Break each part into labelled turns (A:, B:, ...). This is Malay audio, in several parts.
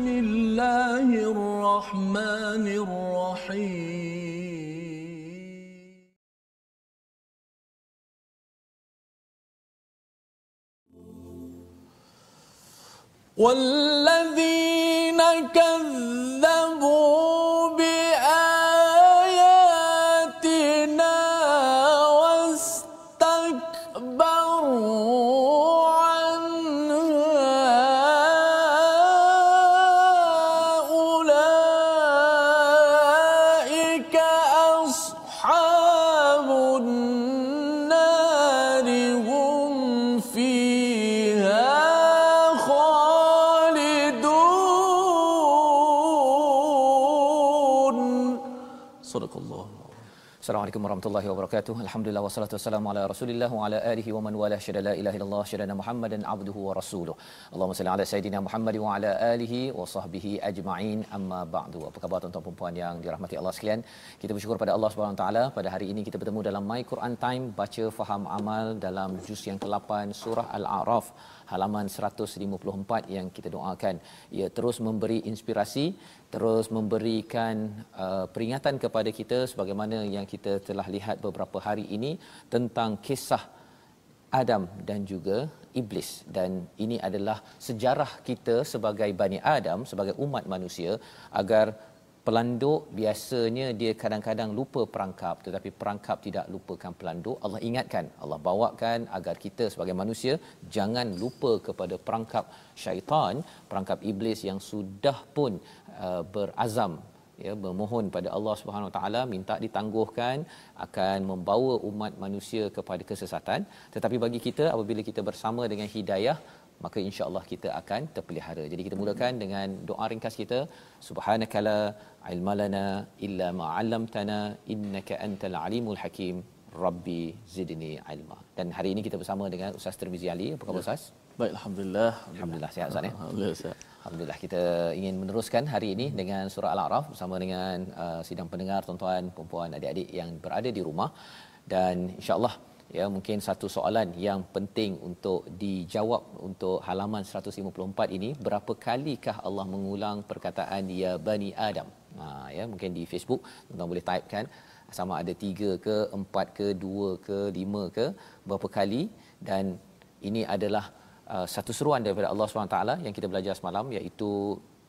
A: بسم الله الرحمن الرحيم. والذين كذبوا
B: Assalamualaikum warahmatullahi wabarakatuh. Alhamdulillah wassalatu wassalamu ala Rasulillah wa ala alihi wa man wala syada la ilaha illallah syada Muhammadan abduhu wa rasuluh. Allahumma salli ala sayidina Muhammad wa ala alihi wa sahbihi ajma'in. Amma ba'du. Apa khabar tuan-tuan dan puan yang dirahmati Allah sekalian? Kita bersyukur pada Allah Subhanahu taala pada hari ini kita bertemu dalam My Quran Time baca faham amal dalam juz yang ke-8 surah Al-A'raf halaman 154 yang kita doakan. Ia terus memberi inspirasi terus memberikan uh, peringatan kepada kita sebagaimana yang kita telah lihat beberapa hari ini tentang kisah Adam dan juga iblis. Dan ini adalah sejarah kita sebagai Bani Adam sebagai umat manusia agar pelanduk biasanya dia kadang-kadang lupa perangkap. Tetapi perangkap tidak lupakan pelanduk. Allah ingatkan Allah bawakan agar kita sebagai manusia jangan lupa kepada perangkap syaitan perangkap iblis yang sudah pun uh, berazam ya memohon pada Allah Subhanahu Wa Taala minta ditangguhkan akan membawa umat manusia kepada kesesatan. Tetapi bagi kita apabila kita bersama dengan hidayah maka insya-Allah kita akan terpelihara. Jadi kita mulakan dengan doa ringkas kita. Subhanakala ilmalana illa ma 'allamtana innaka antal alimul hakim. Rabbi zidni ilma. Dan hari ini kita bersama dengan Ustaz Tirmizi Ali. Apa khabar ya. Ustaz?
C: Baik, alhamdulillah.
B: Alhamdulillah sihat Ustaz ya.
C: Alhamdulillah sihat.
B: Alhamdulillah kita ingin meneruskan hari ini dengan surah Al-A'raf bersama dengan uh, sidang pendengar tuan-tuan, puan-puan, adik-adik yang berada di rumah dan insya-Allah ya mungkin satu soalan yang penting untuk dijawab untuk halaman 154 ini. Berapa kalikah Allah mengulang perkataan ya bani adam? Ha ya mungkin di Facebook tuan boleh type kan. Sama ada tiga ke empat ke dua ke lima ke berapa kali. Dan ini adalah uh, satu seruan daripada Allah SWT yang kita belajar semalam iaitu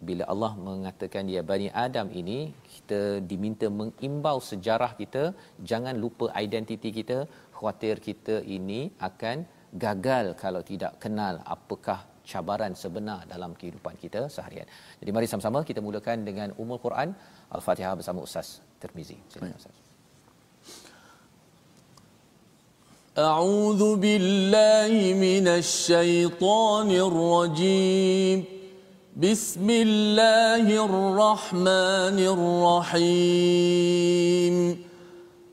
B: bila Allah mengatakan dia bani Adam ini kita diminta mengimbau sejarah kita jangan lupa identiti kita khawatir kita ini akan gagal kalau tidak kenal apakah cabaran sebenar dalam kehidupan kita seharian. Jadi mari sama-sama kita mulakan dengan umul Quran Al-Fatihah bersama Ustaz Tirmizi. Silakan Ustaz.
A: أعوذ بالله من الشيطان الرجيم بسم الله الرحمن الرحيم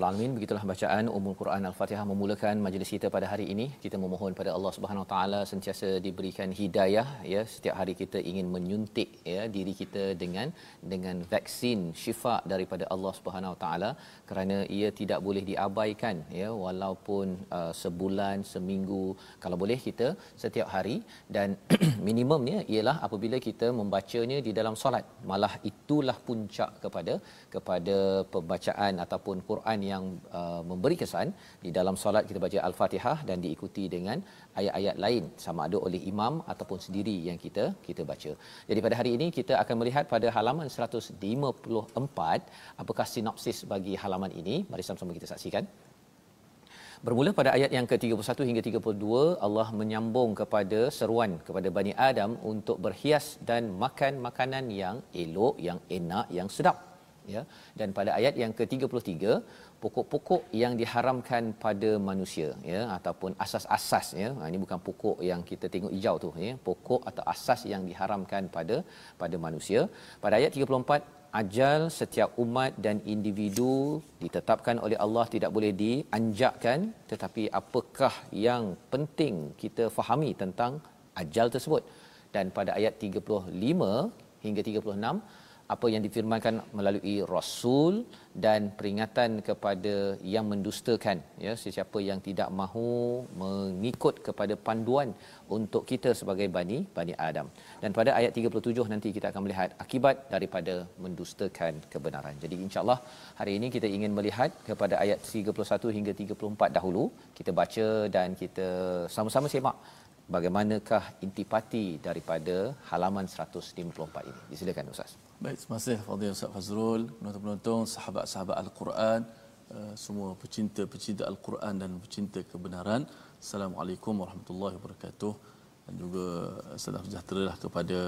B: Rabbal alamin. Begitulah bacaan Ummul Quran Al-Fatihah memulakan majlis kita pada hari ini. Kita memohon pada Allah Subhanahu Taala sentiasa diberikan hidayah ya. Setiap hari kita ingin menyuntik ya diri kita dengan dengan vaksin syifa daripada Allah Subhanahu Taala kerana ia tidak boleh diabaikan ya walaupun uh, sebulan, seminggu kalau boleh kita setiap hari dan minimumnya ialah apabila kita membacanya di dalam solat. Malah itulah puncak kepada kepada pembacaan ataupun Quran yang uh, memberi kesan di dalam solat kita baca al-Fatihah dan diikuti dengan ayat-ayat lain sama ada oleh imam ataupun sendiri yang kita kita baca. Jadi pada hari ini kita akan melihat pada halaman 154 apakah sinopsis bagi halaman ini. Mari sama-sama kita saksikan. Bermula pada ayat yang ke-31 hingga 32 Allah menyambung kepada seruan kepada Bani Adam untuk berhias dan makan makanan yang elok, yang enak, yang sedap. Ya. Dan pada ayat yang ke-33 pokok-pokok yang diharamkan pada manusia ya ataupun asas-asas ya. Ha, ini bukan pokok yang kita tengok hijau tu ya. Pokok atau asas yang diharamkan pada pada manusia. Pada ayat 34 ajal setiap umat dan individu ditetapkan oleh Allah tidak boleh dianjakkan tetapi apakah yang penting kita fahami tentang ajal tersebut dan pada ayat 35 hingga 36 apa yang difirmankan melalui rasul dan peringatan kepada yang mendustakan ya sesiapa yang tidak mahu mengikut kepada panduan untuk kita sebagai bani bani Adam dan pada ayat 37 nanti kita akan melihat akibat daripada mendustakan kebenaran. Jadi insya-Allah hari ini kita ingin melihat kepada ayat 31 hingga 34 dahulu kita baca dan kita sama-sama semak bagaimanakah intipati daripada halaman 154 ini. Silakan Ustaz.
A: Baik, terima kasih Fadil Ustaz Fazrul, penonton-penonton, sahabat-sahabat Al-Quran, uh, semua pecinta-pecinta Al-Quran dan pecinta kebenaran. Assalamualaikum warahmatullahi wabarakatuh. Dan juga salam sejahtera lah kepada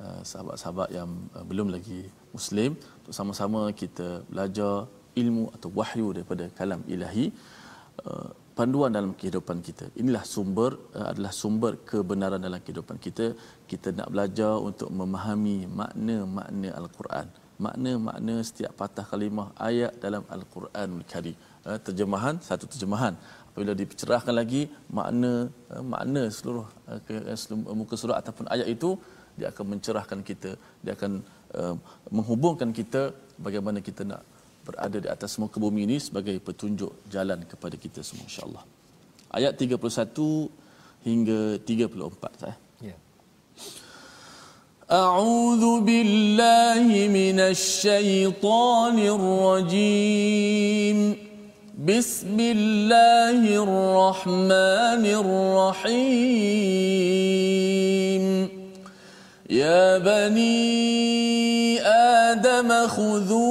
A: uh, sahabat-sahabat yang belum lagi Muslim. Untuk sama-sama kita belajar ilmu atau wahyu daripada kalam ilahi panduan dalam kehidupan kita. Inilah sumber uh, adalah sumber kebenaran dalam kehidupan kita. Kita nak belajar untuk memahami makna-makna Al-Quran. Makna-makna setiap patah kalimah ayat dalam Al-Quranul Karim. Uh, terjemahan satu terjemahan. Apabila dicerahkan lagi makna uh, makna seluruh muka surah ataupun ayat itu dia akan mencerahkan kita, dia akan menghubungkan kita bagaimana kita nak berada di atas muka bumi ini sebagai petunjuk jalan kepada kita semua insya-Allah. Ayat 31 hingga 34 saya. Ya. أعوذ بالله من الشيطان الرجيم بسم الله الرحمن الرحيم يا بني آدم خذوا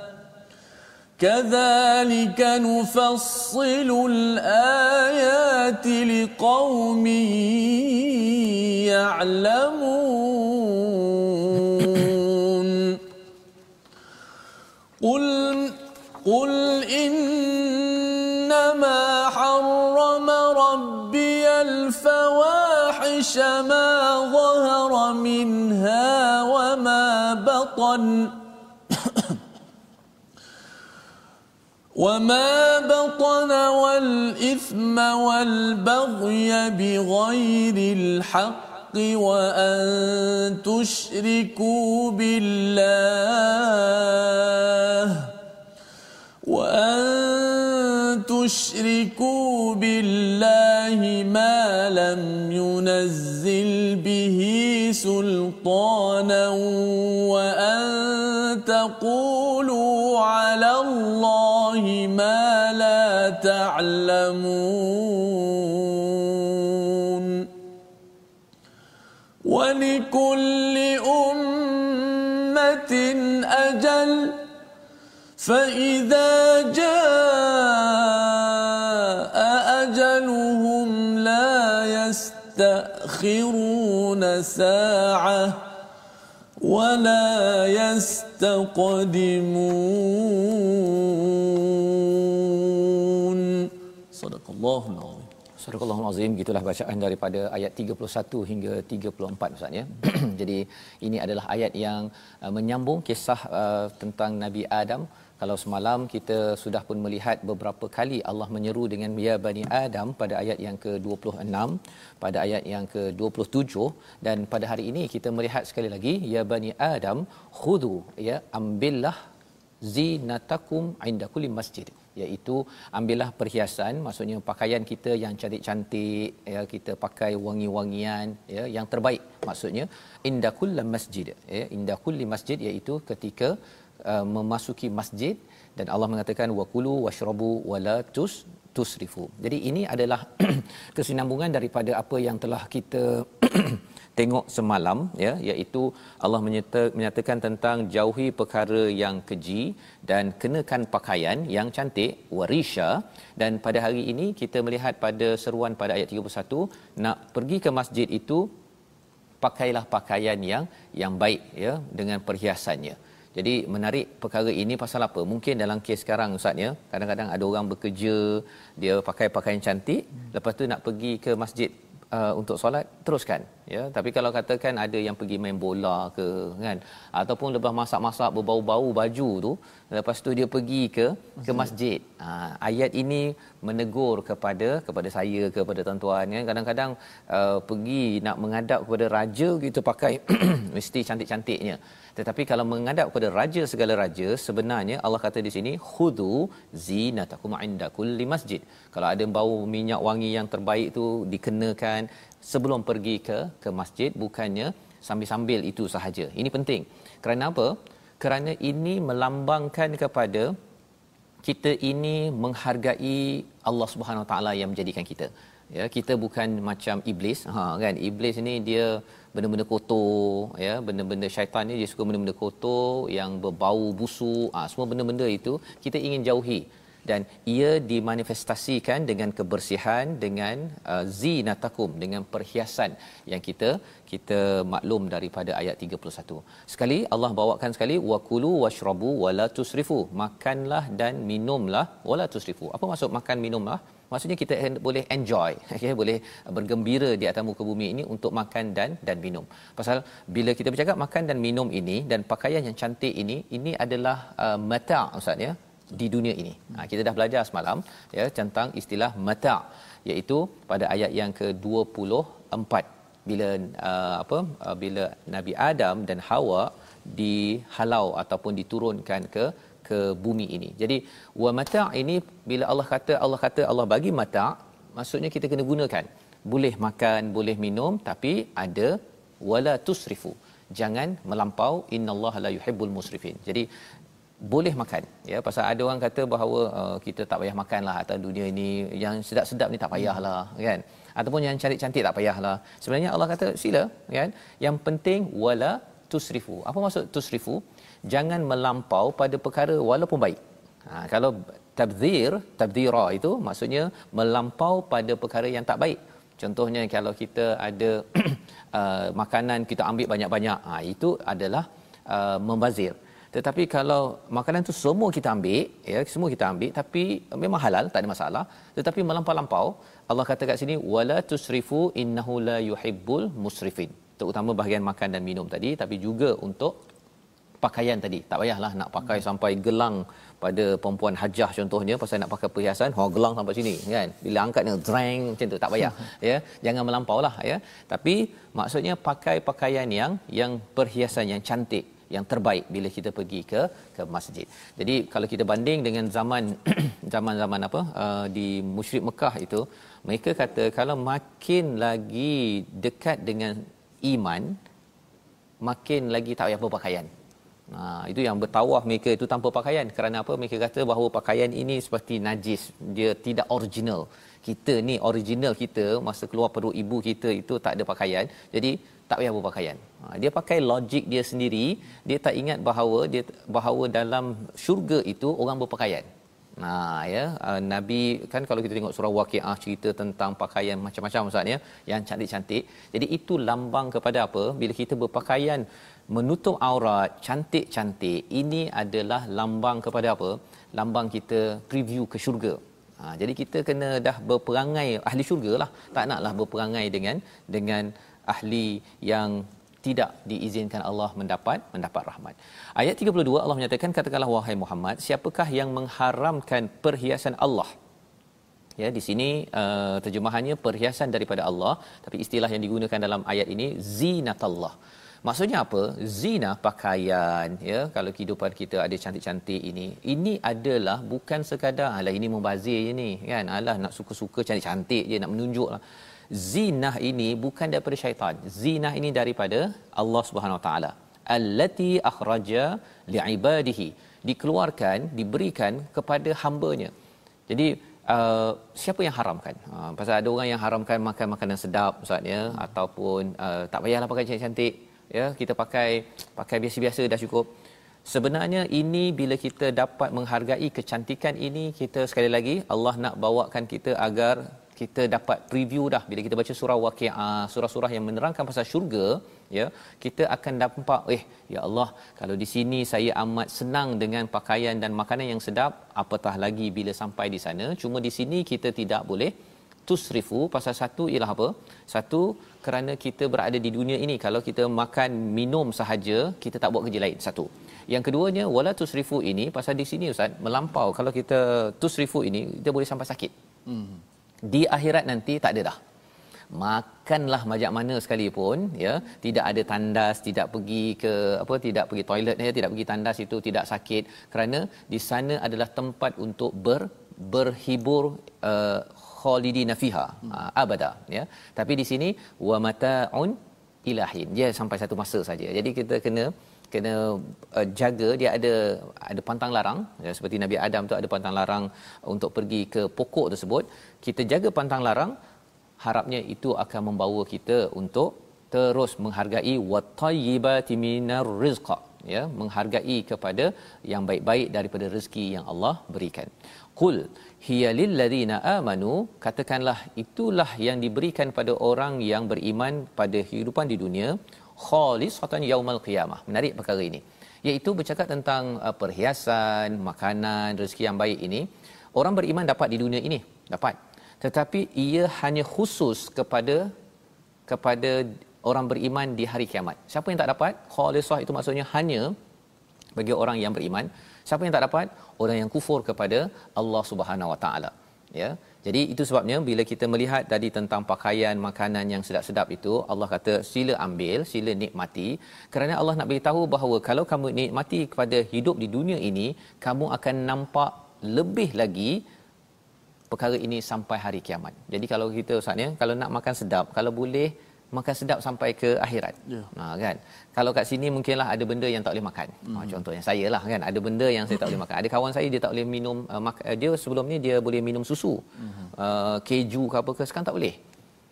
A: كذلك نفصل الآيات لقوم يعلمون. قل قل إنما حرم ربي الفواحش ما ظهر منها وما بطن. وما بطن والإثم والبغي بغير الحق وأن تشركوا بالله وأن تشركوا بالله ما لم ينزل به سلطانا وأن تقولوا على الله ما لا تعلمون. ولكل أمة أجل فإذا جاء أجلهم لا يستأخرون ساعة. ولا يستقدمون صدق الله العظيم
B: Surah Al-Azim gitulah bacaan daripada ayat 31 hingga 34 Ustaz ya. Jadi ini adalah ayat yang uh, menyambung kisah uh, tentang Nabi Adam. kalau semalam kita sudah pun melihat beberapa kali Allah menyeru dengan ya bani Adam pada ayat yang ke-26, pada ayat yang ke-27 dan pada hari ini kita melihat sekali lagi ya bani Adam khudu ya ambillah zinatakum inda kulli masjid. Iaitu ambillah perhiasan maksudnya pakaian kita yang cantik-cantik ya kita pakai wangi-wangian ya yang terbaik maksudnya inda kulli masjid ya inda kulli masjid iaitu ketika uh, memasuki masjid dan Allah mengatakan waqulu washrabu wala tus tusrifu. Jadi ini adalah kesinambungan daripada apa yang telah kita tengok semalam ya iaitu Allah menyata, menyatakan tentang jauhi perkara yang keji dan kenakan pakaian yang cantik warisha dan pada hari ini kita melihat pada seruan pada ayat 31 nak pergi ke masjid itu pakailah pakaian yang yang baik ya dengan perhiasannya jadi menarik perkara ini pasal apa? Mungkin dalam kes sekarang Ustaz ya, kadang-kadang ada orang bekerja, dia pakai pakaian cantik, lepas tu nak pergi ke masjid uh, untuk solat teruskan ya. Tapi kalau katakan ada yang pergi main bola ke kan ataupun lepas masak-masak berbau-bau baju tu lepas tu dia pergi ke ke masjid. Ha, ayat ini menegur kepada kepada saya kepada tuan-tuan ya. Kadang-kadang uh, pergi nak menghadap kepada raja kita pakai mesti cantik-cantiknya tetapi kalau menghadap kepada raja segala raja sebenarnya Allah kata di sini khudu zinatakum inda kulli masjid. Kalau ada bau minyak wangi yang terbaik tu dikenakan sebelum pergi ke ke masjid bukannya sambil-sambil itu sahaja. Ini penting. Kerana apa? Kerana ini melambangkan kepada kita ini menghargai Allah Subhanahu taala yang menjadikan kita ya kita bukan macam iblis ha kan iblis ni dia benda-benda kotor ya benda-benda syaitan ni dia suka benda-benda kotor yang berbau busuk ha, semua benda-benda itu kita ingin jauhi dan ia dimanifestasikan dengan kebersihan dengan uh, zinatakum dengan perhiasan yang kita kita maklum daripada ayat 31. Sekali Allah bawakan sekali waqulu washrabu wala tusrifu. Makanlah dan minumlah wala tusrifu. Apa maksud makan minumlah? Maksudnya kita boleh enjoy, okay? boleh bergembira di atas muka bumi ini untuk makan dan dan minum. Pasal bila kita bercakap makan dan minum ini dan pakaian yang cantik ini, ini adalah uh, mata' Ustaz ya di dunia ini. Ha, kita dah belajar semalam ya tentang istilah mata' iaitu pada ayat yang ke-24 bila uh, apa uh, bila Nabi Adam dan Hawa dihalau ataupun diturunkan ke ke bumi ini. Jadi wa mata' ini bila Allah kata Allah kata Allah bagi mata' maksudnya kita kena gunakan. Boleh makan, boleh minum tapi ada wala tusrifu. Jangan melampau innallaha la yuhibbul musrifin. Jadi boleh makan ya pasal ada orang kata bahawa uh, kita tak payah makanlah atas dunia ini yang sedap-sedap ni tak payahlah kan ataupun yang cantik-cantik tak payahlah sebenarnya Allah kata sila kan yang penting wala tusrifu apa maksud tusrifu jangan melampau pada perkara walaupun baik. Ha, kalau tabzir tabdira itu maksudnya melampau pada perkara yang tak baik. Contohnya kalau kita ada uh, makanan kita ambil banyak-banyak ha, itu adalah uh, membazir. Tetapi kalau makanan tu semua kita ambil ya semua kita ambil tapi memang halal tak ada masalah. Tetapi melampau-lampau Allah kata kat sini wala tusrifu innahu la yuhibbul musrifin. Terutama bahagian makan dan minum tadi tapi juga untuk pakaian tadi. Tak payahlah nak pakai sampai gelang pada perempuan hajah contohnya. Pasal nak pakai perhiasan ha gelang sampai sini kan? Bila angkat ni drang macam tu tak payah ya? Jangan melampaulah ya? Tapi maksudnya pakai pakaian yang yang perhiasan yang cantik yang terbaik bila kita pergi ke ke masjid. Jadi kalau kita banding dengan zaman zaman-zaman apa uh, di musyrik Mekah itu, mereka kata kalau makin lagi dekat dengan iman, makin lagi tak payah berpakaian. Ha, itu yang bertawaf mereka itu tanpa pakaian. Kerana apa? Mereka kata bahawa pakaian ini seperti najis. Dia tidak original. Kita ni original kita masa keluar perut ibu kita itu tak ada pakaian. Jadi tak payah berpakaian. Ha, dia pakai logik dia sendiri, dia tak ingat bahawa dia bahawa dalam syurga itu orang berpakaian. Nah ya, uh, Nabi kan kalau kita tengok surah Waqiah cerita tentang pakaian macam-macam Ustaz ya, yang cantik-cantik. Jadi itu lambang kepada apa? Bila kita berpakaian menutup aurat cantik-cantik ini adalah lambang kepada apa lambang kita preview ke syurga ha, jadi kita kena dah berperangai ahli syurga lah tak naklah berperangai dengan dengan ahli yang tidak diizinkan Allah mendapat mendapat rahmat. Ayat 32 Allah menyatakan katakanlah wahai Muhammad siapakah yang mengharamkan perhiasan Allah Ya di sini uh, terjemahannya perhiasan daripada Allah tapi istilah yang digunakan dalam ayat ini zinatallah. Maksudnya apa? Zina pakaian ya kalau kehidupan kita ada cantik-cantik ini. Ini adalah bukan sekadar alah ini membazir je ni kan. Alah nak suka-suka cantik-cantik je nak menunjuklah. Zinah ini bukan daripada syaitan. Zinah ini daripada Allah Subhanahu Wa Taala. Allati akhraja li'ibadihi. Dikeluarkan, diberikan kepada hamba-Nya. Jadi uh, siapa yang haramkan? Uh, pasal ada orang yang haramkan makan makanan sedap ustaz ya hmm. ataupun uh, tak payahlah pakai cantik-cantik ya kita pakai pakai biasa-biasa dah cukup. Sebenarnya ini bila kita dapat menghargai kecantikan ini kita sekali lagi Allah nak bawakan kita agar kita dapat preview dah. Bila kita baca surah waqiah surah-surah yang menerangkan pasal syurga ya kita akan nampak eh ya Allah kalau di sini saya amat senang dengan pakaian dan makanan yang sedap apatah lagi bila sampai di sana? Cuma di sini kita tidak boleh tusrifu pasal satu ialah apa? Satu kerana kita berada di dunia ini. Kalau kita makan minum sahaja kita tak buat kerja lain. Satu. Yang keduanya wala tusrifu ini pasal di sini ustaz melampau. Kalau kita tusrifu ini kita boleh sampai sakit. Hmm. Di akhirat nanti tak ada dah. Makanlah majak mana sekalipun ya. Tidak ada tandas tidak pergi ke apa tidak pergi toilet ya tidak pergi tandas itu tidak sakit. Kerana di sana adalah tempat untuk ber berhibur uh, khalidina fiha. Hmm. uh, abada ya. Tapi di sini wa mataun ilahin dia sampai satu masa saja. Jadi kita kena kena uh, jaga dia ada ada pantang larang. Ya, seperti Nabi Adam tu ada pantang larang untuk pergi ke pokok tersebut. Kita jaga pantang larang harapnya itu akan membawa kita untuk terus menghargai watayyibati minar rizqa ya. Menghargai kepada yang baik-baik daripada rezeki yang Allah berikan qul hiya lil ladina amanu katakanlah itulah yang diberikan pada orang yang beriman pada kehidupan di dunia khalisatan yaumal qiyamah. Menarik perkara ini. Iaitu bercakap tentang uh, perhiasan, makanan, rezeki yang baik ini. Orang beriman dapat di dunia ini, dapat. Tetapi ia hanya khusus kepada kepada orang beriman di hari kiamat. Siapa yang tak dapat? Khalisah itu maksudnya hanya bagi orang yang beriman. Siapa yang tak dapat? Orang yang kufur kepada Allah Subhanahu Wa Taala. Ya. Jadi itu sebabnya bila kita melihat tadi tentang pakaian, makanan yang sedap-sedap itu, Allah kata sila ambil, sila nikmati kerana Allah nak beritahu bahawa kalau kamu nikmati kepada hidup di dunia ini, kamu akan nampak lebih lagi perkara ini sampai hari kiamat. Jadi kalau kita ustaz ya, kalau nak makan sedap, kalau boleh makan sedap sampai ke akhirat. Yeah. Ha kan. Kalau kat sini mungkinlah ada benda yang tak boleh makan. Mm. Ha contohnya saya lah kan, ada benda yang saya tak boleh makan. Ada kawan saya dia tak boleh minum uh, mak- uh, dia sebelum ni dia boleh minum susu. Mm. Uh, keju ke apa ke sekarang tak boleh.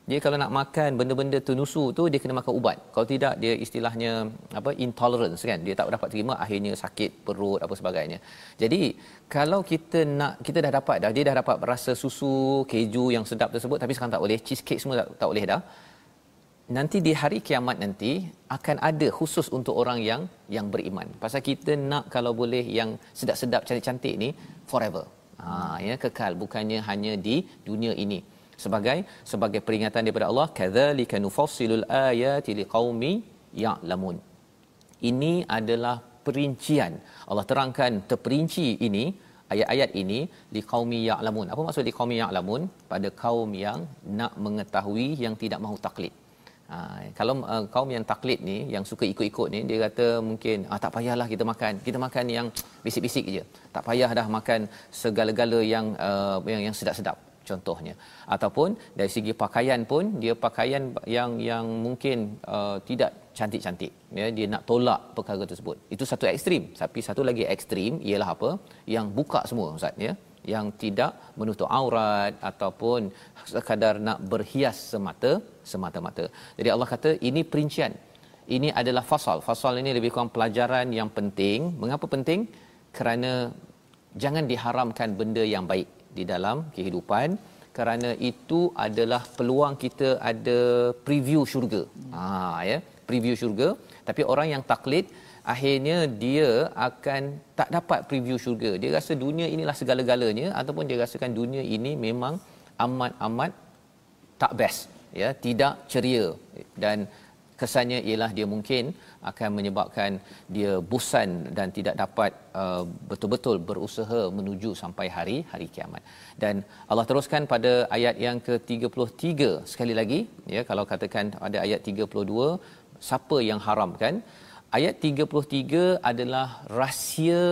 B: Dia kalau nak makan benda-benda tunusu tu dia kena makan ubat. Kalau tidak dia istilahnya apa intolerance kan. Dia tak dapat terima akhirnya sakit perut apa sebagainya. Jadi kalau kita nak kita dah dapat dah dia dah dapat rasa susu, keju yang sedap tersebut tapi sekarang tak boleh, cheesecake semua tak, tak boleh dah nanti di hari kiamat nanti akan ada khusus untuk orang yang yang beriman. Pasal kita nak kalau boleh yang sedap-sedap cantik-cantik ni forever. Ha ya kekal bukannya hanya di dunia ini. Sebagai sebagai peringatan daripada Allah, kadzalika nufassilul ayati liqaumi ya'lamun. Ini adalah perincian. Allah terangkan terperinci ini ayat-ayat ini liqaumi ya'lamun. Apa maksud liqaumi ya'lamun? Pada kaum yang nak mengetahui yang tidak mahu taklid. Ha, kalau uh, kaum yang taklid ni yang suka ikut-ikut ni dia kata mungkin ah tak payahlah kita makan. Kita makan yang bisik-bisik je. Tak payah dah makan segala-gala yang uh, yang yang sedap-sedap contohnya. Ataupun dari segi pakaian pun dia pakaian yang yang mungkin uh, tidak cantik-cantik. Ya dia nak tolak perkara tersebut. Itu satu ekstrim. Tapi satu lagi ekstrim ialah apa? Yang buka semua ustaz ya yang tidak menutup aurat ataupun sekadar nak berhias semata semata-mata. Jadi Allah kata ini perincian. Ini adalah fasal. Fasal ini lebih kurang pelajaran yang penting. Mengapa penting? Kerana jangan diharamkan benda yang baik di dalam kehidupan kerana itu adalah peluang kita ada preview syurga. Ha ya, preview syurga tapi orang yang taklid akhirnya dia akan tak dapat preview syurga. Dia rasa dunia inilah segala-galanya ataupun dia rasakan dunia ini memang amat-amat tak best ya tidak ceria. Dan kesannya ialah dia mungkin akan menyebabkan dia bosan dan tidak dapat uh, betul-betul berusaha menuju sampai hari hari kiamat. Dan Allah teruskan pada ayat yang ke-33 sekali lagi ya kalau katakan ada ayat 32 siapa yang haramkan ayat 33 adalah rahsia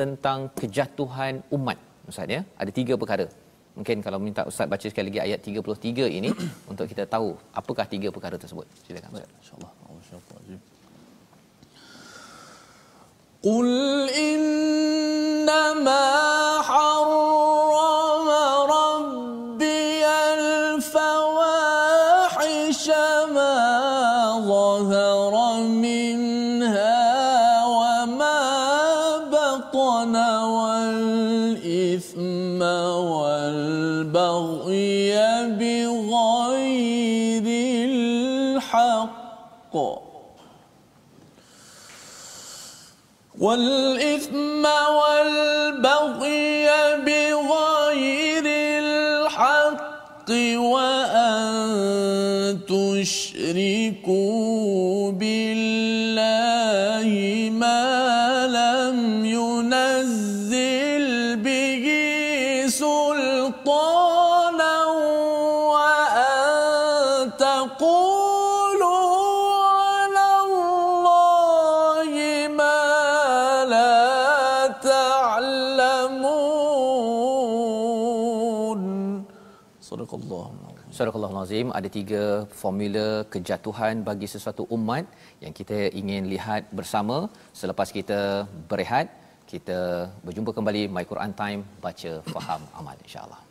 B: tentang kejatuhan umat ustaz ya ada tiga perkara Mungkin kalau minta Ustaz baca sekali lagi ayat 33 ini untuk kita tahu apakah tiga perkara tersebut. Silakan Ustaz. Insya-Allah.
A: قل إنما حرم بغير الحق. والإثم والبغي بغير الحق وأن تشركوا
B: Surah Al-Azim ada tiga formula kejatuhan bagi sesuatu umat yang kita ingin lihat bersama selepas kita berehat kita berjumpa kembali My Quran Time baca faham amal insya-Allah.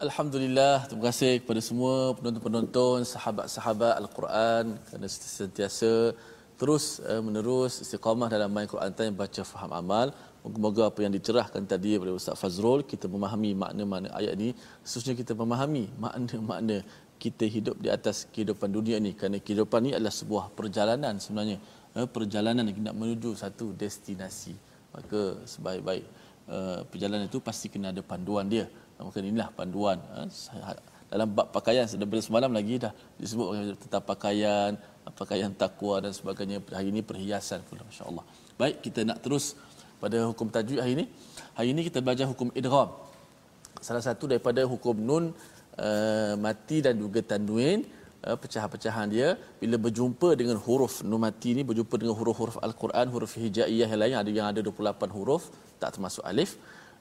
A: Alhamdulillah, terima kasih kepada semua penonton-penonton, sahabat-sahabat Al-Quran kerana sentiasa terus uh, menerus istiqamah dalam main Quran Time baca faham amal. Moga-moga apa yang dicerahkan tadi oleh Ustaz Fazrul, kita memahami makna-makna ayat ini, khususnya kita memahami makna-makna kita hidup di atas kehidupan dunia ini kerana kehidupan ini adalah sebuah perjalanan sebenarnya. Uh, perjalanan yang nak menuju satu destinasi. Maka sebaik-baik uh, perjalanan itu pasti kena ada panduan dia maka inilah panduan ha, dalam bab pakaian. Daripada semalam lagi dah disebut tentang pakaian pakaian takwa dan sebagainya. Hari ini perhiasan pula masya-Allah. Baik kita nak terus pada hukum tajwid hari ini. Hari ini kita belajar hukum idgham. Salah satu daripada hukum nun uh, mati dan juga tanwin uh, pecahan-pecahan dia bila berjumpa dengan huruf nun mati ni berjumpa dengan huruf-huruf al-Quran huruf hijaiyah yang lain ada yang ada 28 huruf tak termasuk alif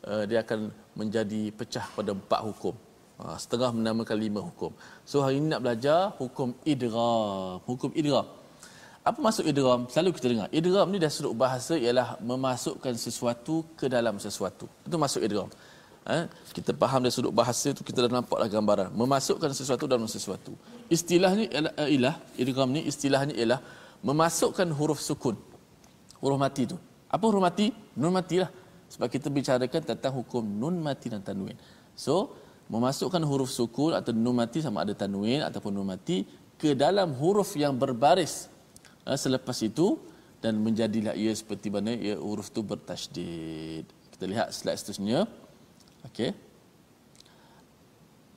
A: uh, dia akan menjadi pecah pada empat hukum. Uh, setengah menamakan lima hukum. So hari ini nak belajar hukum idgham. Hukum idgham. Apa maksud idgham? Selalu kita dengar. Idgham ni dah sudut bahasa ialah memasukkan sesuatu ke dalam sesuatu. Itu maksud idgham. Eh, kita faham dari sudut bahasa tu kita dah nampaklah gambaran memasukkan sesuatu dalam sesuatu istilahnya ialah, ialah idgham ni istilahnya ialah memasukkan huruf sukun huruf mati tu apa huruf mati nun matilah sebab kita bicarakan tentang hukum nun mati dan tanwin. So, memasukkan huruf sukun atau nun mati sama ada tanwin ataupun nun mati ke dalam huruf yang berbaris uh, selepas itu dan menjadilah ia seperti mana ia huruf tu bertasydid. Kita lihat slide seterusnya. Okey.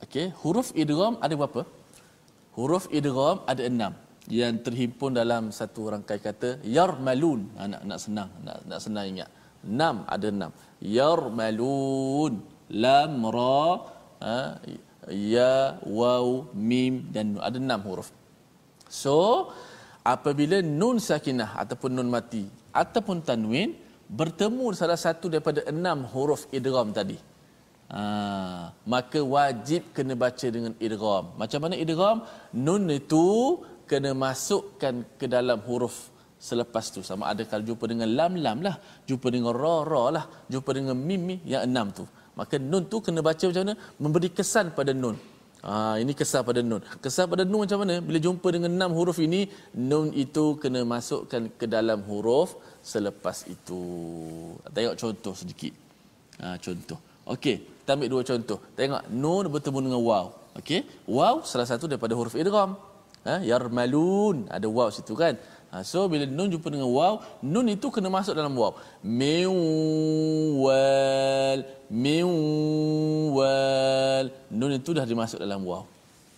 A: Okey, huruf idgham ada berapa? Huruf idgham ada enam yang terhimpun dalam satu rangkai kata yarmalun. Ha, nak nak senang, nak nak senang ingat. Enam ada enam. Yarmalun lam ra ha, ya waw mim dan nun. ada enam huruf. So apabila nun sakinah ataupun nun mati ataupun tanwin bertemu salah satu daripada enam huruf idgham tadi ha, maka wajib kena baca dengan idgham macam mana idgham nun itu kena masukkan ke dalam huruf selepas tu sama ada kalau jumpa dengan lam lam lah jumpa dengan ra ra lah jumpa dengan mim mim yang enam tu maka nun tu kena baca macam mana memberi kesan pada nun Ha, ini kesan pada nun. Kesan pada nun macam mana? Bila jumpa dengan enam huruf ini, nun itu kena masukkan ke dalam huruf selepas itu. Tengok contoh sedikit. Ha, contoh. Okey, kita ambil dua contoh. Tengok nun bertemu dengan waw. Okey, waw salah satu daripada huruf idgham. Ha, yarmalun ada waw situ kan? Ha, so bila nun jumpa dengan waw, nun itu kena masuk dalam waw. Miwal, miwal. Nun itu dah dimasuk dalam waw.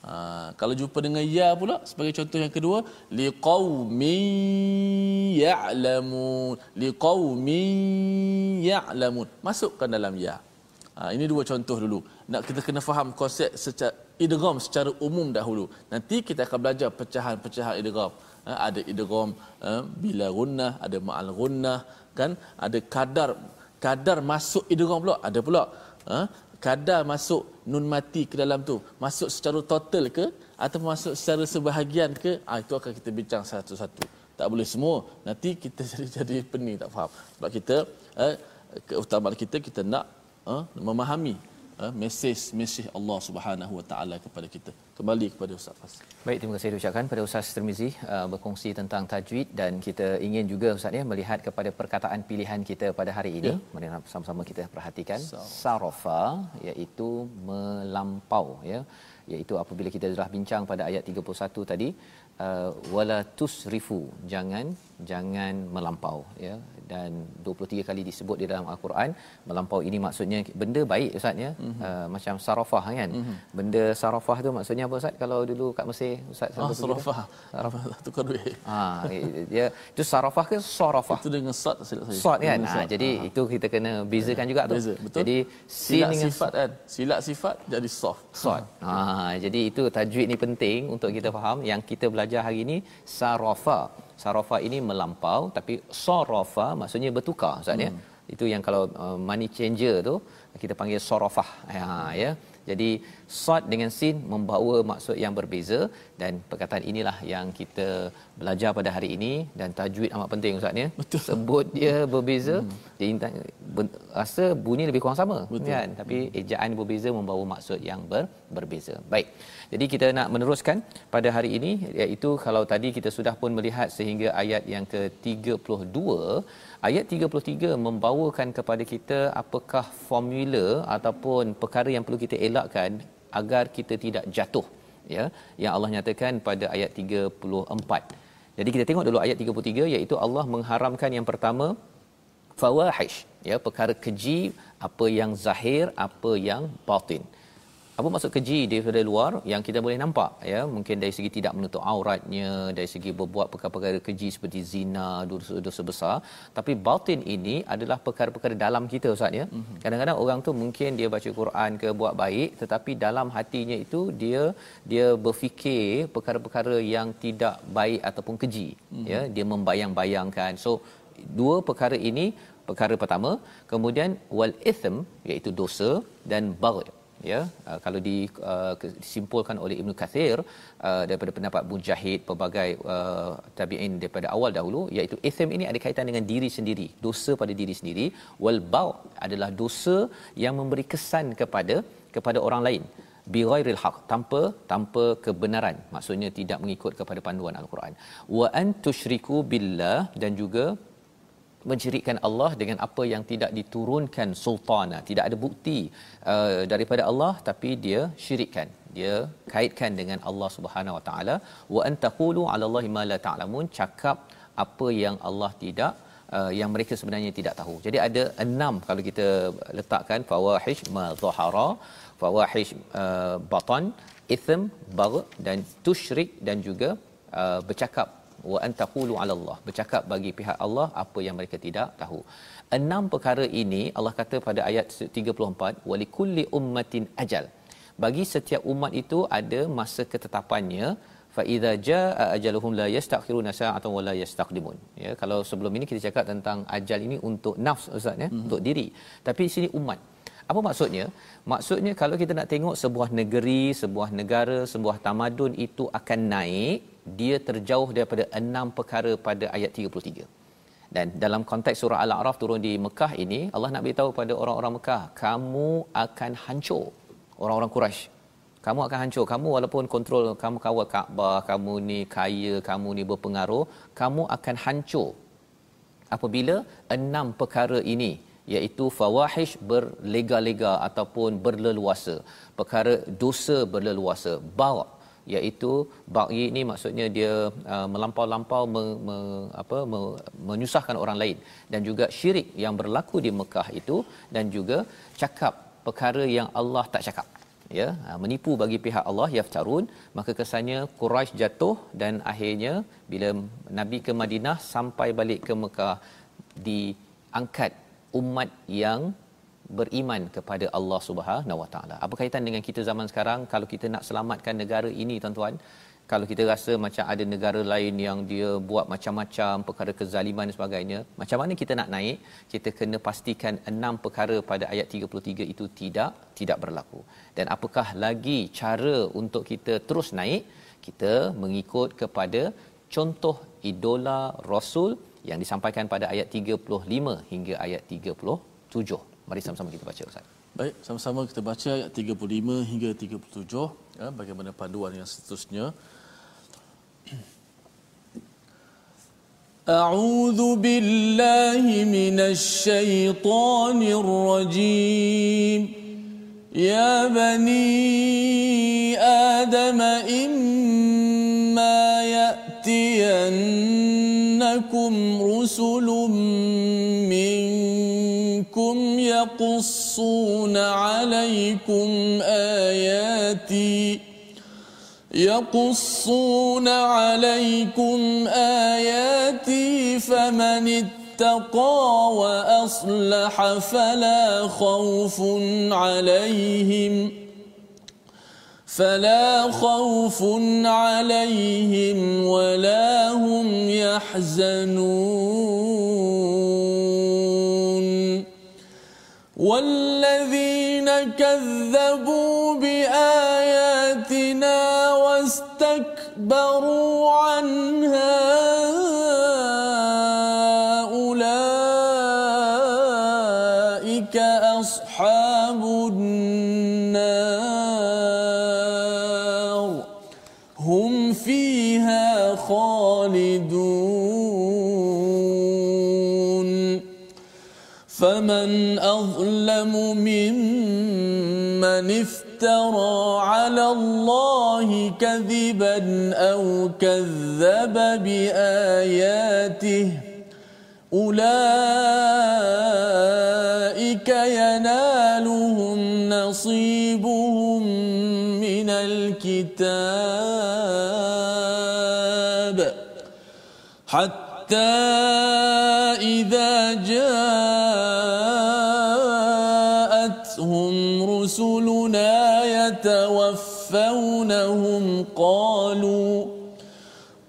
A: Ha, kalau jumpa dengan ya pula sebagai contoh yang kedua liqaumin ya'lamun liqaumin ya'lamun masukkan dalam ya ha, ini dua contoh dulu nak kita kena faham konsep secara idgham secara umum dahulu nanti kita akan belajar pecahan-pecahan idgham ha, ada idgham ha, bila gunnah ada ma'al gunnah kan? Ada kadar kadar masuk idgham pula. Ada pula ha, kadar masuk nun mati ke dalam tu. Masuk secara total ke atau masuk secara sebahagian ke? Ha, itu akan kita bincang satu-satu. Tak boleh semua. Nanti kita jadi jadi pening tak faham. Sebab kita eh, keutamaan kita kita nak eh, memahami uh, mesej mesej Allah Subhanahu Wa Taala kepada kita. Kembali kepada Ustaz Fas.
B: Baik, terima kasih ucapkan pada Ustaz Termizi uh, berkongsi tentang tajwid dan kita ingin juga Ustaz ya melihat kepada perkataan pilihan kita pada hari ini. Ya. Mari sama-sama kita perhatikan sarafa iaitu melampau ya iaitu apabila kita telah bincang pada ayat 31 tadi uh, wala tusrifu jangan jangan melampau ya dan 23 kali disebut di dalam al-Quran melampau ini maksudnya benda baik ustaz ya mm-hmm. uh, macam sarafah kan mm-hmm. benda sarafah tu maksudnya apa ustaz? Kalau dulu kat Mesir ustaz
A: oh, sarafah. Sarafah tukar duit.
B: Ha ya itu sarafah ke sarafah?
A: Itu dengan sad silap
B: saya. Sad kan? Ha, jadi ha. itu kita kena bezakan juga tu.
A: Beza, betul.
B: jadi
A: silap dengan sifat kan? Silap sifat jadi soft.
B: Sad ha. ha jadi itu tajwid ni penting untuk kita faham. Yang kita belajar hari ini sarafah. Sarafa ini melampau tapi sarafa maksudnya bertukar ustaz ya. hmm. ya itu yang kalau uh, money changer tu kita panggil sarafah. Ha ya jadi sad dengan sin membawa maksud yang berbeza dan perkataan inilah yang kita belajar pada hari ini dan tajwid amat penting ustaz ya Betul. sebut dia berbeza hmm. dia rasa bunyi lebih kurang sama Betul. kan tapi hmm. ejaan berbeza membawa maksud yang ber, berbeza baik jadi kita nak meneruskan pada hari ini iaitu kalau tadi kita sudah pun melihat sehingga ayat yang ke-32 ayat 33 membawakan kepada kita apakah formula ataupun perkara yang perlu kita elakkan agar kita tidak jatuh ya yang Allah nyatakan pada ayat 34 jadi kita tengok dulu ayat 33 iaitu Allah mengharamkan yang pertama fawahish ya perkara keji apa yang zahir apa yang batin apa maksud keji daripada luar? Yang kita boleh nampak ya mungkin dari segi tidak menutup auratnya dari segi berbuat perkara-perkara keji seperti zina dosa-dosa besar. Tapi batin ini adalah perkara-perkara dalam kita ustaz ya. Mm-hmm. kadang-kadang orang tu mungkin dia baca Quran ke buat baik tetapi dalam hatinya itu dia dia berfikir perkara-perkara yang tidak baik ataupun keji mm-hmm. ya. Dia membayang-bayangkan. So dua perkara ini perkara pertama. Kemudian wal ithm iaitu dosa dan bagh ya. Uh, kalau di uh, disimpulkan oleh Ibnu Kathir uh, daripada pendapat Mujahid pelbagai uh, tabi'in daripada awal dahulu iaitu ithm ini ada kaitan dengan diri sendiri dosa pada diri sendiri. Wal bau adalah dosa yang memberi kesan kepada kepada orang lain. Bi ghairil haq tanpa tanpa kebenaran. Maksudnya tidak mengikut kepada panduan al-Quran. Wa an tusyriku billah dan juga mencerikkan Allah dengan apa yang tidak diturunkan sultana. Tidak ada bukti uh, daripada Allah tapi dia syirikkan. Dia kaitkan dengan Allah Subhanahu Wa Taala. Wa antaqulu 'ala Allahi ma la ta'lamun cakap apa yang Allah tidak uh, yang mereka sebenarnya tidak tahu. Jadi ada enam kalau kita letakkan. Fawahish ma zahara fawahish uh, batan ithm bagh dan tusyrik dan juga uh, bercakap wa antaqulu 'ala Allah. Bercakap bagi pihak Allah apa yang mereka tidak tahu. Enam perkara ini Allah kata pada ayat 34 walikulli ummatin ajal. Bagi setiap umat itu ada masa ketetapannya. Fa idza jaa ajaluhum la yastakhiruna sa'atan wa la yastaqdimun. Ya kalau sebelum ini kita cakap tentang ajal ini untuk nafs ustaz ya hmm. untuk diri. Tapi sini umat. Apa maksudnya? Maksudnya kalau kita nak tengok sebuah negeri sebuah negara sebuah tamadun itu akan naik dia terjauh daripada enam perkara pada ayat 33 dan dalam konteks surah Al-A'raf turun di Mekah ini Allah nak beritahu pada orang-orang Mekah kamu akan hancur. Orang-orang Quraisy kamu akan hancur. Kamu walaupun kontrol kamu kawal Kaabah kamu ni kaya kamu ni berpengaruh kamu akan hancur. Apabila enam perkara ini iaitu fawahish berlega-lega ataupun berleluasa perkara dosa berleluasa bawa iaitu baghi ini maksudnya dia uh, melampau-lampau me, me, apa me, menyusahkan orang lain. Dan juga syirik yang berlaku di Mekah itu dan juga cakap perkara yang Allah tak cakap. Ya uh, menipu bagi pihak Allah yaftarun. Maka kesannya Quraisy jatuh dan akhirnya bila Nabi ke Madinah sampai balik ke Mekah diangkat umat yang beriman kepada Allah Subhanahu Wa Taala. Apa kaitan dengan kita zaman sekarang kalau kita nak selamatkan negara ini tuan-tuan? Kalau kita rasa macam ada negara lain yang dia buat macam-macam perkara kezaliman dan sebagainya, macam mana kita nak naik? Kita kena pastikan enam perkara pada ayat 33 itu tidak tidak berlaku. Dan apakah lagi cara untuk kita terus naik? Kita mengikut kepada contoh idola Rasul yang disampaikan pada ayat 35 hingga ayat 37. Mari sama-sama kita baca Ustaz.
A: Baik, sama-sama kita baca ayat 35 hingga 37 ya, bagaimana panduan yang seterusnya. أعوذ بالله من الشيطان الرجيم يا بني آدم إما يأتين جاءتكم رسل منكم يقصون عليكم آياتي يقصون عليكم آياتي فمن اتقى وأصلح فلا خوف عليهم فلا خوف عليهم ولا هم يحزنون والذين كذبوا بآياتنا واستكبروا عنها أولئك أصحاب النار هم فيها خالدون فمن أظلم ممن افترى على الله كذبا أو كذب بآياته أولئك ينالهم نصيبهم من الكتاب حتى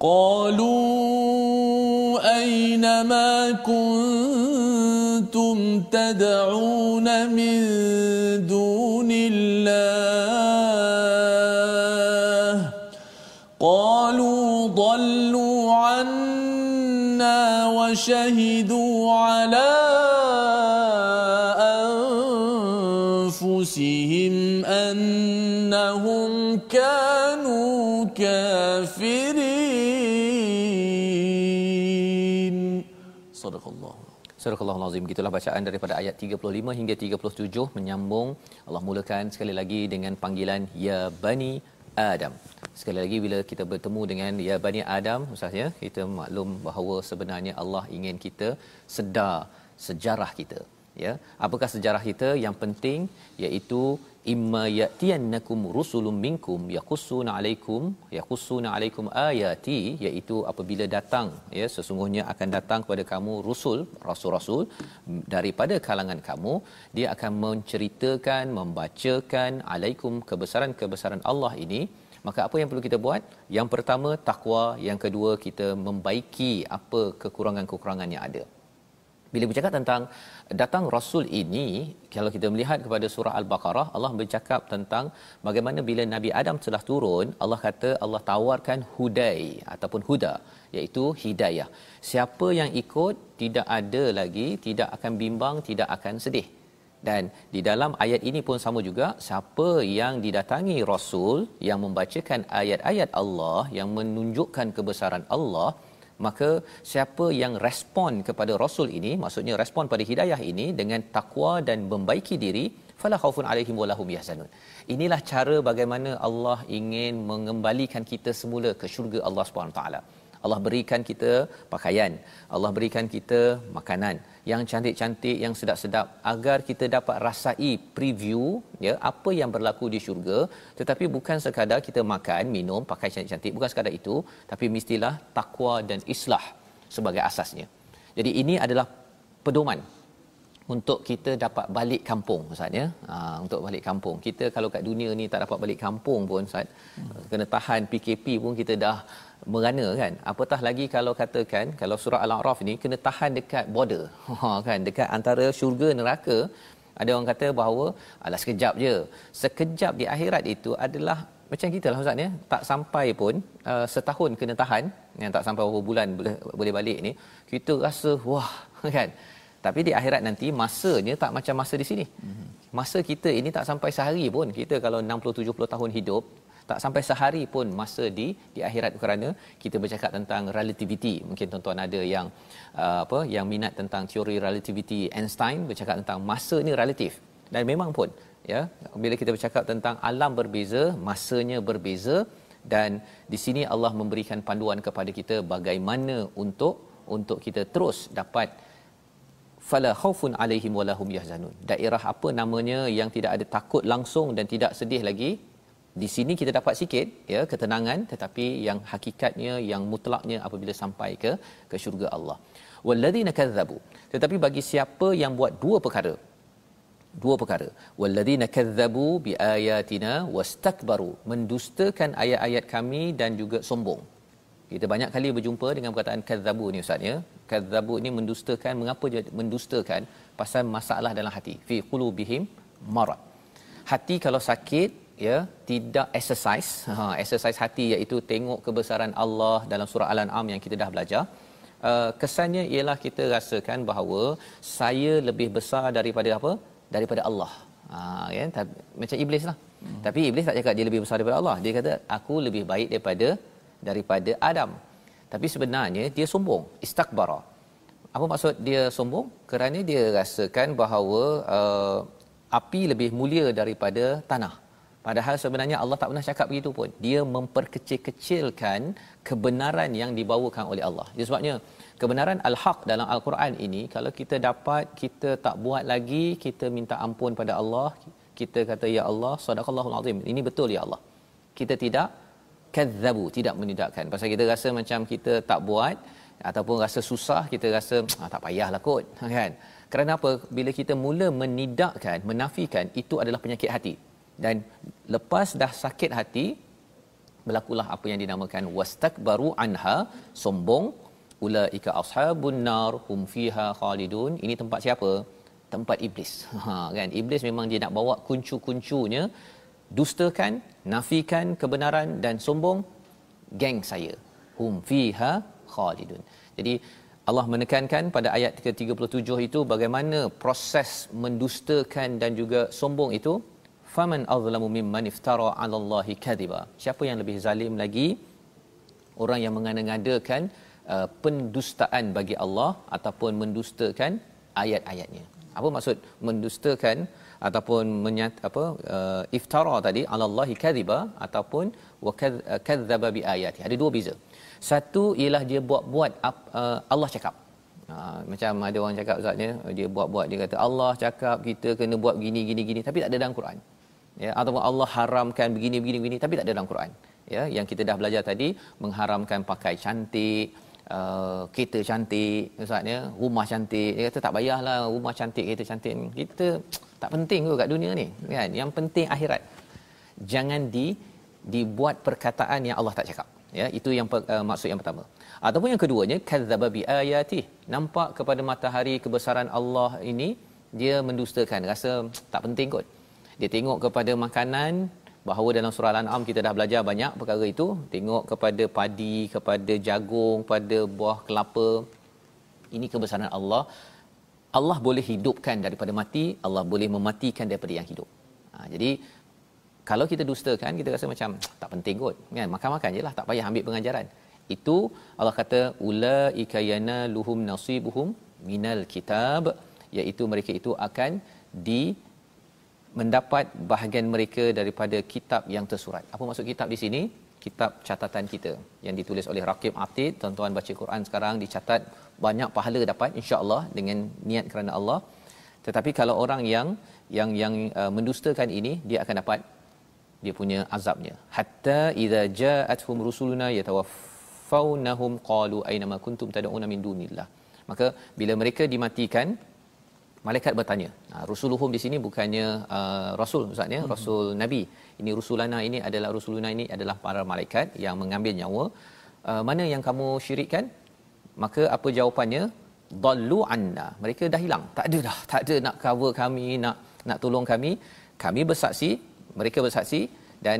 A: قالوا أين ما كنتم تدعون من دون الله؟ قالوا ضلوا عنا وشهدوا
B: Surah Al-Azim. Gitulah bacaan daripada ayat 35 hingga 37 menyambung Allah mulakan sekali lagi dengan panggilan Ya Bani Adam. Sekali lagi bila kita bertemu dengan Ya Bani Adam, Ustaz ya, kita maklum bahawa sebenarnya Allah ingin kita sedar sejarah kita ya apakah sejarah kita yang penting iaitu imma yatiyannakum rusulun minkum yaqussuna alaikum yaqussuna alaikum ayati iaitu apabila datang ya sesungguhnya akan datang kepada kamu rusul rasul-rasul daripada kalangan kamu. Dia akan menceritakan membacakan alaikum kebesaran-kebesaran Allah ini. Maka apa yang perlu kita buat? Yang pertama takwa yang kedua kita membaiki apa kekurangan-kekurangan yang ada. Bila bercakap tentang datang rasul ini kalau kita melihat kepada surah al-baqarah Allah bercakap tentang bagaimana bila nabi Adam telah turun Allah kata Allah tawarkan hudai ataupun huda iaitu hidayah. Siapa yang ikut tidak ada lagi tidak akan bimbang tidak akan sedih. Dan di dalam ayat ini pun sama juga siapa yang didatangi rasul yang membacakan ayat-ayat Allah yang menunjukkan kebesaran Allah maka siapa yang respon kepada rasul ini maksudnya respon pada hidayah ini dengan takwa dan membaiki diri fala khaufun alaihim walahum yahzanun. Inilah cara bagaimana Allah ingin mengembalikan kita semula ke syurga Allah Subhanahu taala. Allah berikan kita pakaian Allah berikan kita makanan yang cantik-cantik yang sedap-sedap agar kita dapat rasai preview ya apa yang berlaku di syurga tetapi bukan sekadar kita makan minum pakai cantik-cantik bukan sekadar itu tapi mestilah takwa dan islah sebagai asasnya jadi ini adalah pedoman untuk kita dapat balik kampung Ustaz ya. Ha, untuk balik kampung. Kita kalau kat dunia ni tak dapat balik kampung pun Ustaz. Hmm. Kena tahan PKP pun kita dah merana kan. Apatah lagi kalau katakan kalau surah Al-A'raf ni kena tahan dekat border. Ha kan dekat antara syurga neraka. Ada orang kata bahawa alah sekejap je. Sekejap di akhirat itu adalah macam kita lah Ustaz ya. Tak sampai pun uh, setahun kena tahan yang tak sampai beberapa bulan boleh, boleh balik ni. Kita rasa wah kan. Tapi di akhirat nanti masanya tak macam masa di sini. Mhm. Masa kita ini tak sampai sehari pun. Kita kalau 60 70 tahun hidup tak sampai sehari pun masa di di akhirat kerana kita bercakap tentang relativity. Mungkin tuan-tuan ada yang uh, apa yang minat tentang teori relativity Einstein bercakap tentang masa ni relatif. Dan memang pun ya bila kita bercakap tentang alam berbeza masanya berbeza dan di sini Allah memberikan panduan kepada kita bagaimana untuk untuk kita terus dapat fala khaufun alaihim walahum yahzanun. Daerah apa namanya yang tidak ada takut langsung dan tidak sedih lagi di sini kita dapat sikit ya ketenangan tetapi yang hakikatnya yang mutlaknya apabila sampai ke ke syurga Allah. Walladzina kadzabu. Tetapi bagi siapa yang buat dua perkara dua perkara. Walladzina kadzabu biayatina wastakbaru. Mendustakan ayat-ayat kami dan juga sombong. Kita banyak kali berjumpa dengan perkataan kadzabu ni ustaz ya. Kadzabu ni mendustakan mengapa dia mendustakan? Pasal masalah dalam hati. Fi qulubihim marad. Hati kalau sakit ya tidak exercise. Ha exercise hati iaitu tengok kebesaran Allah dalam surah al-an'am yang kita dah belajar. Uh, kesannya ialah kita rasakan bahawa saya lebih besar daripada apa? Daripada Allah. Ha ya macam iblis lah. Hmm. tapi iblis tak cakap dia lebih besar daripada Allah. Dia kata aku lebih baik daripada daripada Adam. Tapi sebenarnya dia sombong. Istakbara. Apa maksud dia sombong? Kerana dia rasakan bahawa uh, api lebih mulia daripada tanah Padahal sebenarnya Allah tak pernah cakap begitu pun. Dia memperkecil-kecilkan kebenaran yang dibawakan oleh Allah. Jadi sebabnya kebenaran al-haq dalam al-Quran ini kalau kita dapat kita tak buat lagi, kita minta ampun pada Allah, kita kata ya Allah, sadaqallahul azim. Ini betul ya Allah. Kita tidak kadzabu, tidak menidakkan. Pasal kita rasa macam kita tak buat ataupun rasa susah, kita rasa ah, tak payahlah kot, kan? Kerana apa? Bila kita mula menidakkan, menafikan, itu adalah penyakit hati dan lepas dah sakit hati berlakulah apa yang dinamakan wastakbaru anha sombong. Ulaika ashabun nar hum fiha khalidun. Ini tempat siapa? Tempat iblis. Ha kan? Iblis memang dia nak bawa kuncu-kuncunya dustakan nafikan kebenaran dan sombong geng saya. Hum fiha khalidun. Jadi Allah menekankan pada ayat ke-37 itu bagaimana proses mendustakan dan juga sombong itu faman azlamu mimman iftara 'ala Allahi kadhiba siapa yang lebih zalim lagi? Orang yang mengada-ngadakan uh, pendustaan bagi Allah ataupun mendustakan ayat-ayatnya. Apa maksud mendustakan ataupun menyat apa uh, iftara tadi? 'ala Allahi kadhiba ataupun wa kadzdzaba bi ayati. Ada dua beza. Satu ialah dia buat-buat uh, Allah cakap. Ha, macam ada orang cakap ustaznya dia buat-buat dia kata Allah cakap kita kena buat gini gini gini. Tapi tak ada dalam Quran ya ataupun Allah haramkan begini begini begini tapi tak ada dalam Quran. Ya yang kita dah belajar tadi mengharamkan pakai cantik uh, kereta cantik ustaz rumah cantik. Dia kata tak payahlah rumah cantik kereta cantik kita tak penting ke kat dunia ni kan? Yang penting akhirat. Jangan di dibuat perkataan yang Allah tak cakap. Ya itu yang uh, maksud yang pertama. Ataupun yang keduanya kadzdzaba bi ayati nampak kepada matahari kebesaran Allah ini dia mendustakan. Rasa tak penting kot dia tengok kepada makanan bahawa dalam surah al-an'am kita dah belajar banyak perkara itu. Tengok kepada padi kepada jagung pada buah kelapa. Ini kebesaran Allah. Allah boleh hidupkan daripada mati Allah boleh mematikan daripada yang hidup. Ha, jadi kalau kita dustakan kita rasa macam tak penting kot. Kan? Makan-makan jelah tak payah ambil pengajaran. Itu Allah kata ulaika yanaluhum nasibuhum minal kitab iaitu mereka itu akan di mendapat bahagian mereka daripada kitab yang tersurat. Apa maksud kitab di sini? Kitab catatan kita yang ditulis oleh Rakib Atid. Tuan-tuan baca Quran sekarang dicatat banyak pahala dapat insya-Allah dengan niat kerana Allah. Tetapi kalau orang yang yang yang uh, mendustakan ini dia akan dapat dia punya azabnya. Hatta idza ja'atuhum rusuluna yatawaffawnahum qalu aina ma kuntum tad'una min dunillah. Maka bila mereka dimatikan malaikat bertanya. Ha, Rusuluhum di sini bukannya uh, rasul ustaz ya, hmm. rasul nabi. Ini rusulana ini adalah rusuluna ini adalah para malaikat yang mengambil nyawa. Uh, mana yang kamu syirikkan? Maka apa jawapannya? Dallu anna. Mereka dah hilang. Tak ada dah. Tak ada nak cover kami, nak nak tolong kami. Kami bersaksi, mereka bersaksi dan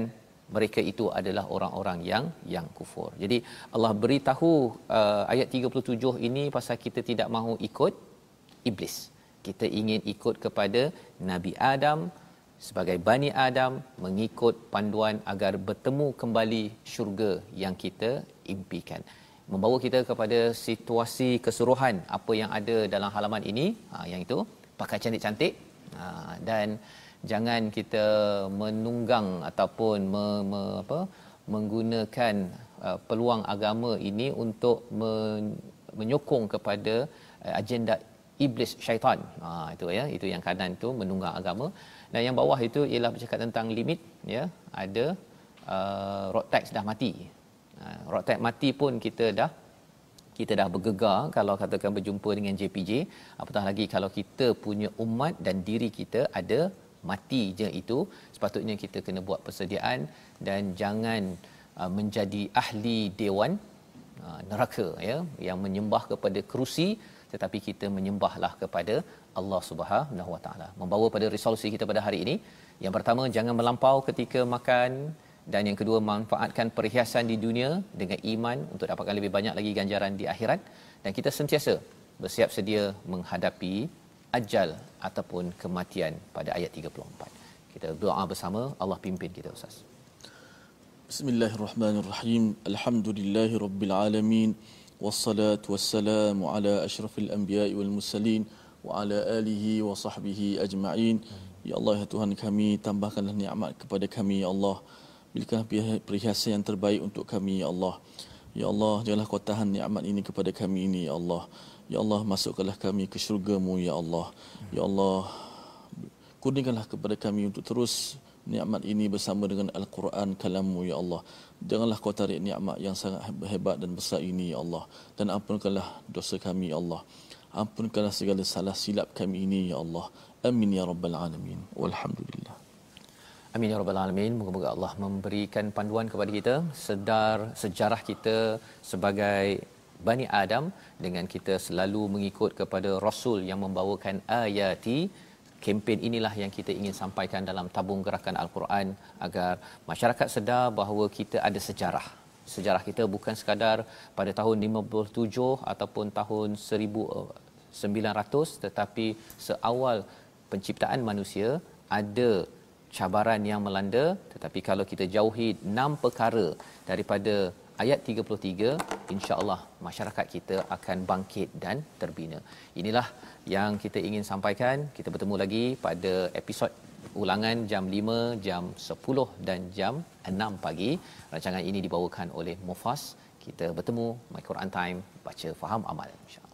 B: mereka itu adalah orang-orang yang yang kufur. Jadi Allah beritahu uh, ayat 37 ini pasal kita tidak mahu ikut iblis kita ingin ikut kepada Nabi Adam sebagai Bani Adam mengikut panduan agar bertemu kembali syurga yang kita impikan. Membawa kita kepada situasi keseluruhan apa yang ada dalam halaman ini ha, yang itu pakai cantik-cantik ha, dan jangan kita menunggang ataupun me, me, apa, menggunakan uh, peluang agama ini untuk men, menyokong kepada uh, agenda iblis syaitan. Ha itu ya, itu yang kanan itu menunggang agama dan yang bawah itu ialah bercakap tentang limit ya. Ada uh, road tax dah mati. Uh, road tax mati pun kita dah kita dah bergegar kalau katakan berjumpa dengan JPJ apatah lagi kalau kita punya umat dan diri kita ada mati je itu sepatutnya kita kena buat persediaan dan jangan uh, menjadi ahli dewan uh, neraka ya yang menyembah kepada kerusi tetapi kita menyembahlah kepada Allah Subhanahu Wa Taala. Membawa pada resolusi kita pada hari ini, yang pertama jangan melampau ketika makan dan yang kedua manfaatkan perhiasan di dunia dengan iman untuk dapatkan lebih banyak lagi ganjaran di akhirat dan kita sentiasa bersiap sedia menghadapi ajal ataupun kematian pada ayat 34. Kita doa bersama Allah pimpin kita Ustaz.
A: Bismillahirrahmanirrahim. Alhamdulillahirabbil alamin. والصلاة والسلام على أشرف الأنبياء والمرسلين وعلى آله وصحبه أجمعين Ya Allah ya Tuhan kami tambahkanlah nikmat kepada kami ya Allah berikanlah perhiasan yang terbaik untuk kami ya Allah Ya Allah janganlah kau tahan nikmat ini kepada kami ini ya Allah Ya Allah masukkanlah kami ke syurga-Mu ya Allah Ya Allah kurniakanlah kepada kami untuk terus nikmat ini bersama dengan Al-Quran kalammu ya Allah. Janganlah kau tarik nikmat yang sangat hebat dan besar ini ya Allah. Dan ampunkanlah dosa kami ya Allah. Ampunkanlah segala salah silap kami ini ya Allah. Amin ya rabbal alamin. Walhamdulillah.
B: Amin ya rabbal alamin. Moga-moga Allah memberikan panduan kepada kita sedar sejarah kita sebagai Bani Adam dengan kita selalu mengikut kepada Rasul yang membawakan ayati kempen inilah yang kita ingin sampaikan dalam tabung gerakan al-Quran agar masyarakat sedar bahawa kita ada sejarah. Sejarah kita bukan sekadar pada tahun 57 ataupun tahun 1900 tetapi seawal penciptaan manusia ada cabaran yang melanda tetapi kalau kita jauhi enam perkara daripada ayat 33 insya-Allah masyarakat kita akan bangkit dan terbina. Inilah yang kita ingin sampaikan. Kita bertemu lagi pada episod ulangan jam 5, jam 10 dan jam 6 pagi. Rancangan ini dibawakan oleh Mufas. Kita bertemu My Quran Time baca faham amal insya